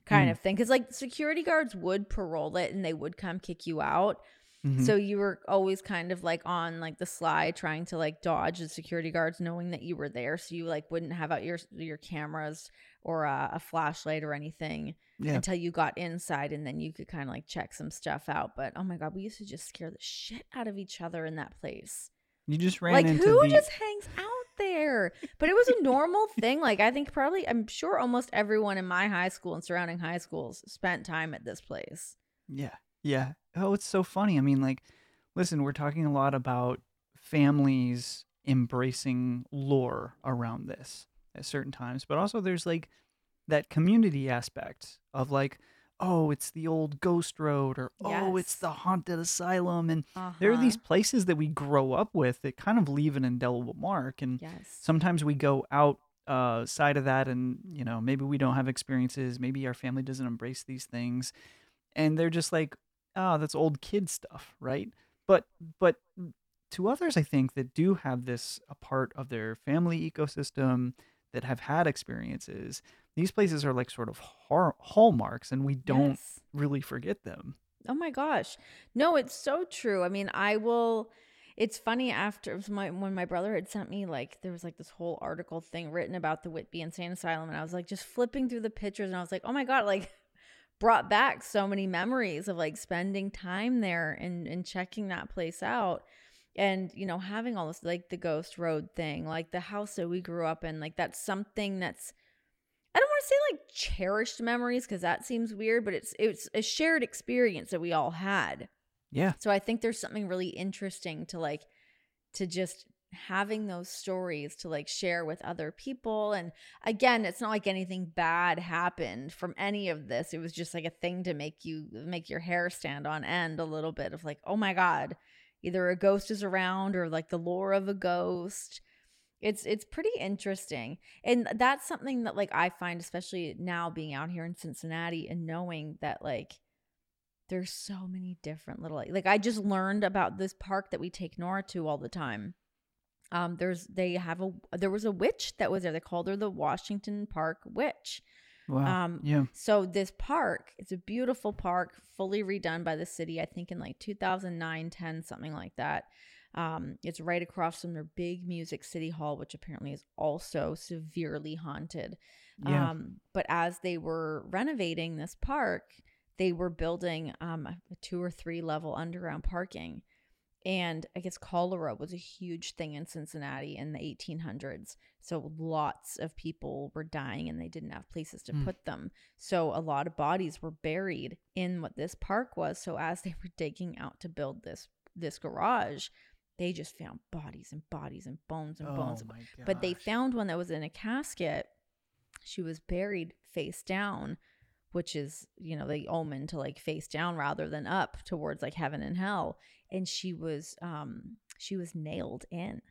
Speaker 3: kind
Speaker 2: Mm.
Speaker 3: of thing. Because like security guards would parole it and they would come kick you out.
Speaker 2: Mhm.
Speaker 3: So you were always kind of like on like the sly, trying to like dodge the security guards, knowing that you were there. So you like wouldn't have out your your cameras or a, a flashlight or anything
Speaker 2: yeah.
Speaker 3: until you got inside, and then you could kind of like check some stuff out. But oh my god, we used to just scare the shit out of each other in that place
Speaker 2: You just ran
Speaker 3: like who
Speaker 2: the.
Speaker 3: just hangs out there but it was a normal thing like i think probably i'm sure almost everyone in my high school and surrounding high schools spent time at this place
Speaker 2: Yeah. Yeah. Oh, it's so funny. I mean, like, listen, we're talking a lot about families embracing lore around this at certain times, but also there's like that community aspect of like, oh, it's the old ghost road or oh, it's the haunted asylum. And there are these
Speaker 3: Uh-huh.
Speaker 2: places that we grow up with that kind of leave an indelible mark. And
Speaker 3: yes
Speaker 2: sometimes we go out uh, side of that and you know maybe we don't have experiences maybe our family doesn't embrace these things and they're just like oh that's old kid stuff right but but to others i think that do have this a part of their family ecosystem that have had experiences these places are like sort of har- hallmarks and we don't
Speaker 3: Yes.
Speaker 2: really forget them.
Speaker 3: Oh my gosh. No it's so true. I mean i will It's funny after my when my brother had sent me like there was like this whole article thing written about the Whitby Insane Asylum, and I was like just flipping through the pictures, and I was like, oh my god, like <laughs> brought back so many memories of like spending time there and and checking that place out, and you know having all this like the Ghost Road thing, like the house that we grew up in, like that's something that's I don't want to say like cherished memories because that seems weird, but it's it's a shared experience that we all had.
Speaker 2: Yeah.
Speaker 3: So I think there's something really interesting to like to just having those stories to like share with other people and again it's not like anything bad happened from any of this it was just like a thing to make you make your hair stand on end a little bit of like oh my god either a ghost is around or like the lore of a ghost it's it's pretty interesting and that's something that like i find especially now being out here in cincinnati and knowing that like there's so many different little like I just learned about this park that we take Nora to all the time. Um, there's they have a there was a witch that was there. They called her the Washington Park Witch.
Speaker 2: Wow.
Speaker 3: Um,
Speaker 2: yeah.
Speaker 3: So this park, it's a beautiful park, fully redone by the city. I think in like 2009, 10, something like that. Um, it's right across from their big music city hall, which apparently is also severely haunted.
Speaker 2: Yeah.
Speaker 3: Um, but as they were renovating this park, they were building um, a two or three level underground parking. And I guess cholera was a huge thing in Cincinnati in the 1800s. So lots of people were dying and they didn't have places to
Speaker 2: Mm.
Speaker 3: put them. So a lot of bodies were buried in what this park was. So as they were digging out to build this this garage, they just found bodies and bodies and bones and bones.
Speaker 2: Oh my
Speaker 3: But they found one that was in a casket. She was buried face down, which is, you know, the omen to like face down rather than up towards like heaven and hell. And she was um she was nailed in.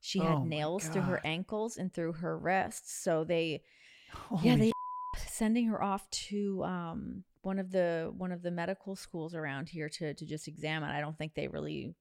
Speaker 3: She
Speaker 2: Oh
Speaker 3: had
Speaker 2: my
Speaker 3: nails through her ankles and through her wrists. So they
Speaker 2: Holy
Speaker 3: yeah, they <laughs> sending her off to um one of the one of the medical schools around here to to just examine. I don't think they really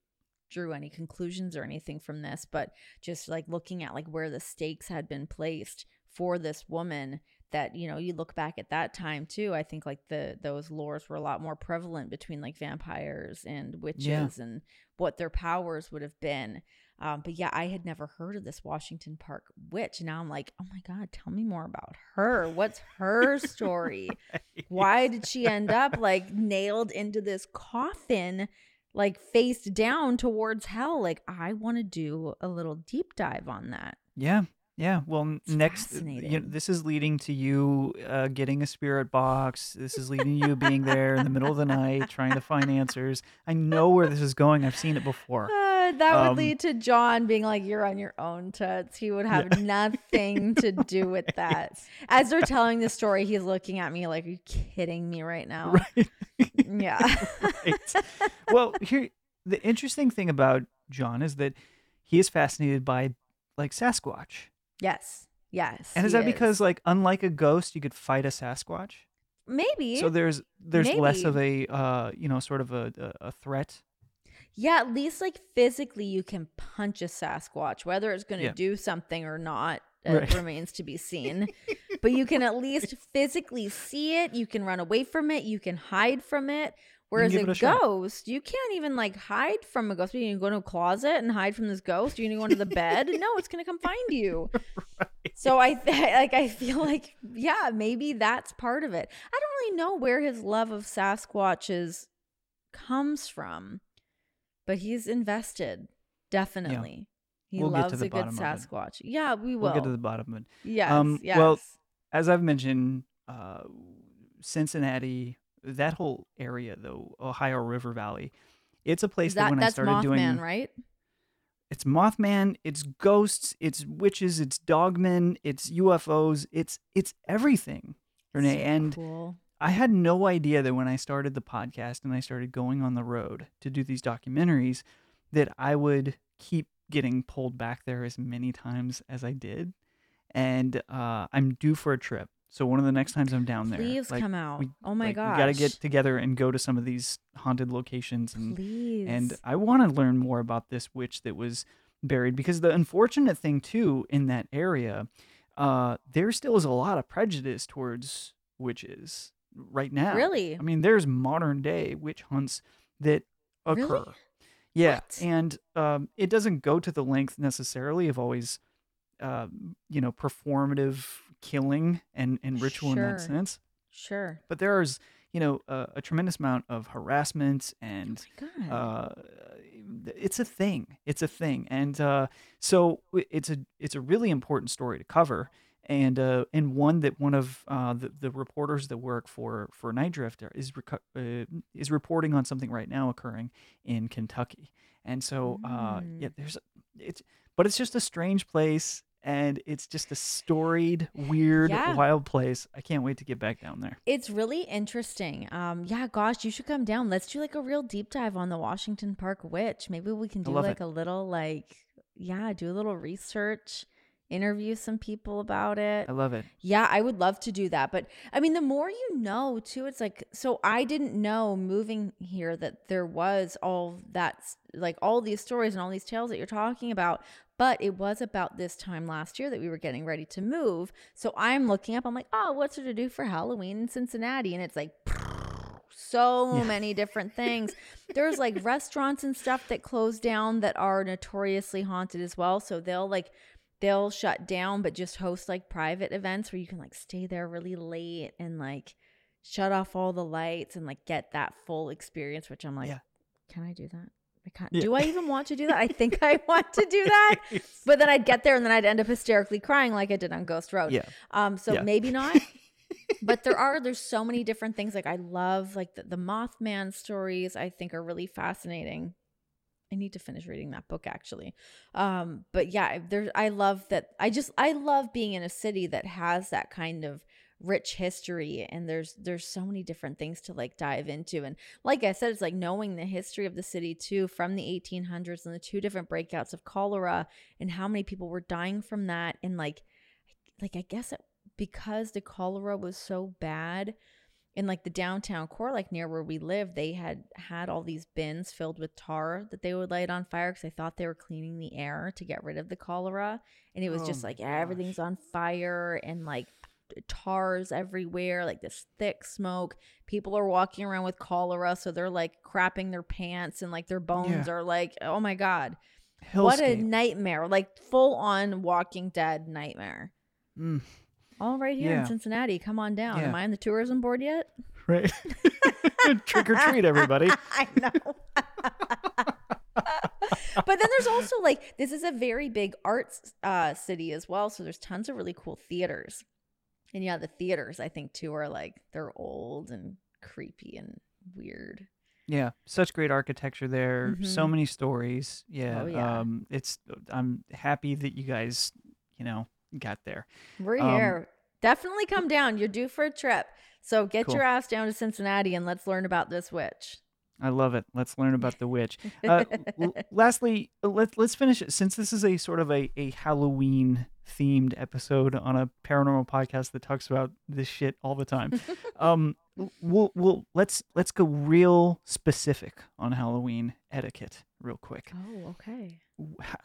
Speaker 3: drew any conclusions or anything from this, but just like looking at like where the stakes had been placed for this woman that you know you look back at that time too i think like the those lores were a lot more prevalent between like vampires and witches
Speaker 2: Yeah.
Speaker 3: and what their powers would have been. Um, but yeah i had never heard of this washington park witch and now i'm like oh my god tell me more about her. What's her story? <laughs> Why did she end up like nailed into this coffin like face down towards hell like i want to do a little deep dive on that
Speaker 2: Yeah. Yeah. Well,
Speaker 3: It's
Speaker 2: next, uh, you know,
Speaker 3: fascinating.
Speaker 2: this is leading to you uh, getting a spirit box. This is leading to you being there in the middle of the night trying to find answers. I know where this is going. I've seen it before.
Speaker 3: Uh, that would
Speaker 2: Um,
Speaker 3: lead to John being like, "You're on your own, Toots." He would have nothing to do <laughs> with that. As they're telling the story, he's looking at me like, "Are you kidding me right <laughs> now?"
Speaker 2: Right.
Speaker 3: Yeah.
Speaker 2: right. Well, here, the interesting thing about John is that he is fascinated by like Sasquatch.
Speaker 3: Yes. Yes.
Speaker 2: And is that because, like, unlike a ghost, you could fight a Sasquatch?
Speaker 3: maybe?
Speaker 2: So there's there's less of a uh you know sort of a a, threat.
Speaker 3: yeah, at least like physically, you can punch a Sasquatch. Whether it's going to
Speaker 2: Yeah.
Speaker 3: do something or not, it
Speaker 2: Right. <laughs>
Speaker 3: remains to be seen. but you can at least physically see it. You can run away from it. You can hide from it. Whereas a,
Speaker 2: a
Speaker 3: ghost, you can't even like hide from a ghost. You can go to a closet and hide from this ghost. You're gonna go into the bed. No, it's gonna come find you. <laughs> So I th- <laughs> like I feel like yeah, maybe that's part of it. I don't really know where his love of Sasquatches comes from, but he's invested definitely. He
Speaker 2: We'll get to
Speaker 3: loves
Speaker 2: the
Speaker 3: a good
Speaker 2: bottom of it.
Speaker 3: Sasquatch. Yeah, we will.
Speaker 2: We'll get to the bottom of it.
Speaker 3: yes,
Speaker 2: um,
Speaker 3: yes.
Speaker 2: well, As I've mentioned, uh, Cincinnati, that whole area though, Ohio River Valley, it's a place that,
Speaker 3: that
Speaker 2: when I started
Speaker 3: Mothman,
Speaker 2: doing
Speaker 3: right?
Speaker 2: it's Mothman, it's ghosts, it's witches, it's dogmen, it's UFOs, it's it's everything. Renee,
Speaker 3: So
Speaker 2: and
Speaker 3: cool.
Speaker 2: I had no idea that when I started the podcast and I started going on the road to do these documentaries, that I would keep getting pulled back there as many times as I did. And uh, I'm due for a trip. So one of the next times I'm down there,
Speaker 3: Please
Speaker 2: like,
Speaker 3: come out.
Speaker 2: we-
Speaker 3: oh my
Speaker 2: like,
Speaker 3: gosh.
Speaker 2: we got to get together and go to some of these haunted locations and
Speaker 3: Please.
Speaker 2: and I want to learn more about this witch that was buried because the unfortunate thing too in that area, uh, there still is a lot of prejudice towards witches right now.
Speaker 3: Really?
Speaker 2: I mean, there's modern day witch hunts that occur. Really? Yeah,
Speaker 3: What?
Speaker 2: and um, it doesn't go to the length necessarily of always, um, you know, performative killing and, and ritual in that sense.
Speaker 3: Sure.
Speaker 2: But there is, you know, a, a tremendous amount of harassment
Speaker 3: Oh
Speaker 2: and
Speaker 3: God.
Speaker 2: uh, it's a thing. It's a thing, and uh, so it's a it's a really important story to cover, and uh, and one that one of uh, the the reporters that work for for Nite Drift are- is reco- uh, is reporting on something right now occurring in Kentucky, and so uh, yeah, there's it's but it's just a strange place. And it's just a storied, weird,
Speaker 3: Yeah.
Speaker 2: wild place. I can't wait to get back down there.
Speaker 3: It's really interesting. Um, yeah, gosh, you should come down. Let's do like a real deep dive on the Washington Park witch. Maybe we can do like
Speaker 2: it.
Speaker 3: a little like yeah, do a little research, interview some people about it.
Speaker 2: I love it.
Speaker 3: Yeah, I would love to do that. But I mean, the more you know, too, it's like, so I didn't know moving here that there was all that, like all these stories and all these tales that you're talking about. But it was about this time last year that we were getting ready to move. So I'm looking up, I'm like, oh, what's there to do for Halloween in Cincinnati? And it's like, <laughs> so many different things. There's like restaurants and stuff that close down that are notoriously haunted as well. So they'll like they'll shut down but just host like private events where you can like stay there really late and like shut off all the lights and like get that full experience, which I'm like,
Speaker 2: Yeah.
Speaker 3: can I do that? I can't.
Speaker 2: Yeah.
Speaker 3: Do I even want to do that? I think <laughs> I want to do that, but then I'd get there and then I'd end up hysterically crying like I did on Ghost Road.
Speaker 2: Yeah.
Speaker 3: Um. So
Speaker 2: Yeah.
Speaker 3: maybe not. <laughs> but there are there's so many different things. Like I love like the, the Mothman stories. I think are really fascinating. I need to finish reading that book actually. Um, but yeah, there I love that I just I love being in a city that has that kind of rich history and there's there's so many different things to like dive into and like I said it's like knowing the history of the city too from the 1800s and the two different breakouts of cholera and how many people were dying from that and like like I guess it, because the cholera was so bad in like the downtown core like near where we live they had had all these bins filled with tar that they would light on fire because they thought they were cleaning the air to get rid of the cholera and it was
Speaker 2: Oh
Speaker 3: just like everything's on fire and like tars everywhere like this thick smoke people are walking around with cholera so they're like crapping their pants and like their bones
Speaker 2: Yeah.
Speaker 3: are like oh my god what a nightmare like full on walking dead nightmare
Speaker 2: Mm,
Speaker 3: all right here
Speaker 2: Yeah.
Speaker 3: in cincinnati come on down
Speaker 2: Yeah.
Speaker 3: am i on the tourism board yet
Speaker 2: right. <laughs> Trick or treat, everybody. <laughs>
Speaker 3: I know. but then there's also like this is a very big arts uh, city as well, so there's tons of really cool theaters. And yeah, the theaters I think too are like they're old and creepy and weird.
Speaker 2: Yeah, such great architecture there. So
Speaker 3: Mhm.
Speaker 2: many stories. Yeah.
Speaker 3: Oh, yeah.
Speaker 2: Um it's I'm happy that you guys, you know, got there.
Speaker 3: We're
Speaker 2: Um,
Speaker 3: here. Definitely come down. You're due for a trip. So get
Speaker 2: Cool.
Speaker 3: your ass down to Cincinnati and let's learn about this witch.
Speaker 2: I love it. Let's learn about the witch. <laughs> Uh, l- lastly, let's let's finish it since this is a sort of a, a Halloween themed episode on a paranormal podcast that talks about this shit all the time. <laughs> um, we'll we'll let's let's go real specific on Halloween etiquette real quick.
Speaker 3: Oh, okay.
Speaker 2: how,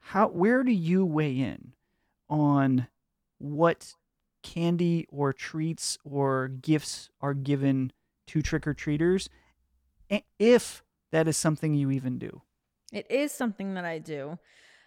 Speaker 2: how where do you weigh in on what candy or treats or gifts are given to trick-or-treaters a- if that is something you even do
Speaker 3: It is something that I do.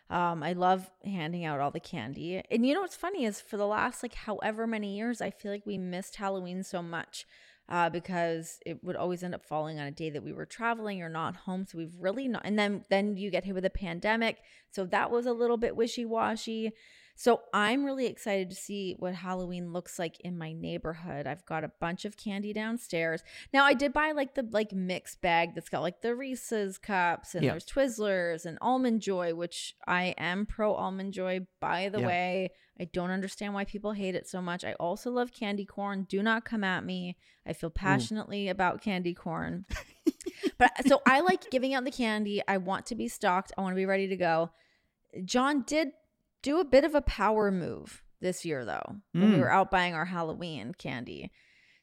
Speaker 3: Um, I love handing out all the candy. And you know what's funny is for the last like however many years, I feel like we missed Halloween so much uh, because it would always end up falling on a day that we were traveling or not home. So we've really not. And then then you get hit with a pandemic, so that was a little bit wishy washy. So I'm really excited to see what Halloween looks like in my neighborhood. I've got a bunch of candy downstairs. Now I did buy like the like mixed bag that's got like the Reese's cups and
Speaker 2: Yeah.
Speaker 3: there's Twizzlers and almond joy, which I am pro almond joy by the
Speaker 2: Yeah.
Speaker 3: way. I don't understand why people hate it so much. I also love candy corn. Do not come at me. I feel passionately about candy corn. <laughs> but uh, so I like giving out the candy. I want to be stocked. I want to be ready to go. John did do a bit of a power move this year though when we
Speaker 2: Mm.
Speaker 3: were out buying our Halloween candy.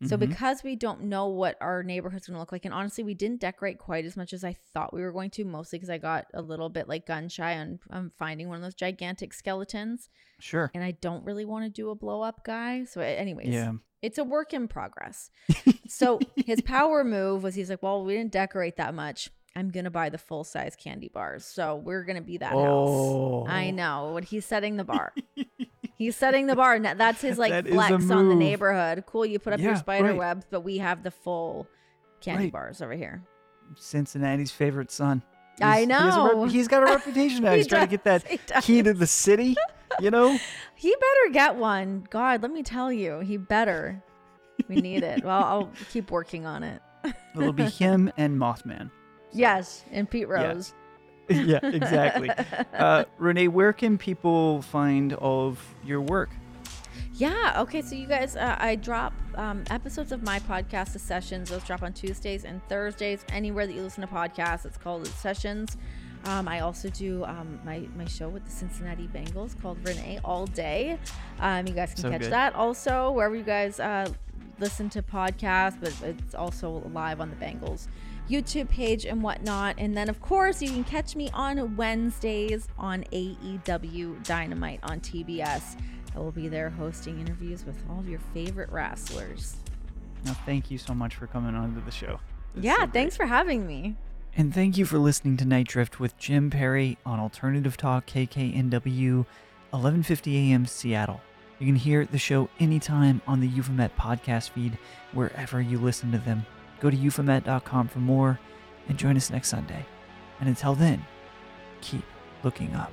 Speaker 3: So
Speaker 2: Mhm.
Speaker 3: because we don't know what our neighborhood's gonna look like, and honestly, we didn't decorate quite as much as I thought we were going to, mostly because I got a little bit like gun shy on, on finding one of those gigantic skeletons,
Speaker 2: sure
Speaker 3: and I don't really want to do a blow up guy. So, anyways,
Speaker 2: yeah
Speaker 3: it's a work in progress. <laughs> so his power move was he's like, well, we didn't decorate that much. I'm gonna buy the full size candy bars. So we're gonna be that
Speaker 2: Oh.
Speaker 3: house. I oh. know. What he's setting the bar. <laughs> he's setting the bar. That's his like
Speaker 2: That
Speaker 3: flex on the neighborhood. Cool, you put up your spider
Speaker 2: right.
Speaker 3: webs, but we have the full candy
Speaker 2: Right.
Speaker 3: bars over here.
Speaker 2: Cincinnati's favorite son.
Speaker 3: I
Speaker 2: He's- he rep-
Speaker 3: know.
Speaker 2: he's got a <laughs> reputation now.
Speaker 3: He
Speaker 2: He's trying to get that
Speaker 3: does, he does.
Speaker 2: key to the city. You know, <laughs>
Speaker 3: He better get one. God, let me tell you, he better. We need it. Well, I'll keep working on it.
Speaker 2: it'll be him and Mothman.
Speaker 3: Yes, and Pete
Speaker 2: Yeah.
Speaker 3: Rose. <laughs>
Speaker 2: yeah, exactly. <laughs> Uh, Renee, where can people find all of your work?
Speaker 3: Yeah. Okay. So you guys, uh, I drop um, episodes of my podcast, The Sessions. Those drop on Tuesdays and Thursdays. Anywhere that you listen to podcasts, it's called The Sessions. Um, I also do um, my my show with the Cincinnati Bengals called Renee All Day. Um, you guys can
Speaker 2: So
Speaker 3: catch
Speaker 2: good.
Speaker 3: that also wherever you guys uh, listen to podcasts, but it's also live on the Bengals YouTube page and whatnot. And then, of course, you can catch me on Wednesdays on AEW Dynamite on TBS. I will be there hosting interviews with all of your favorite wrestlers.
Speaker 2: Now, thank you so much for coming on to the show.
Speaker 3: Yeah,
Speaker 2: so
Speaker 3: thanks for having me.
Speaker 2: And thank you for listening to Nite Drift with Jim Perry on Alternative Talk KKNW, 11:50 a.m. Seattle. You can hear the show anytime on the Euphomet podcast feed wherever you listen to them. Go to euphomet.com for more and join us next Sunday. And until then, keep looking up.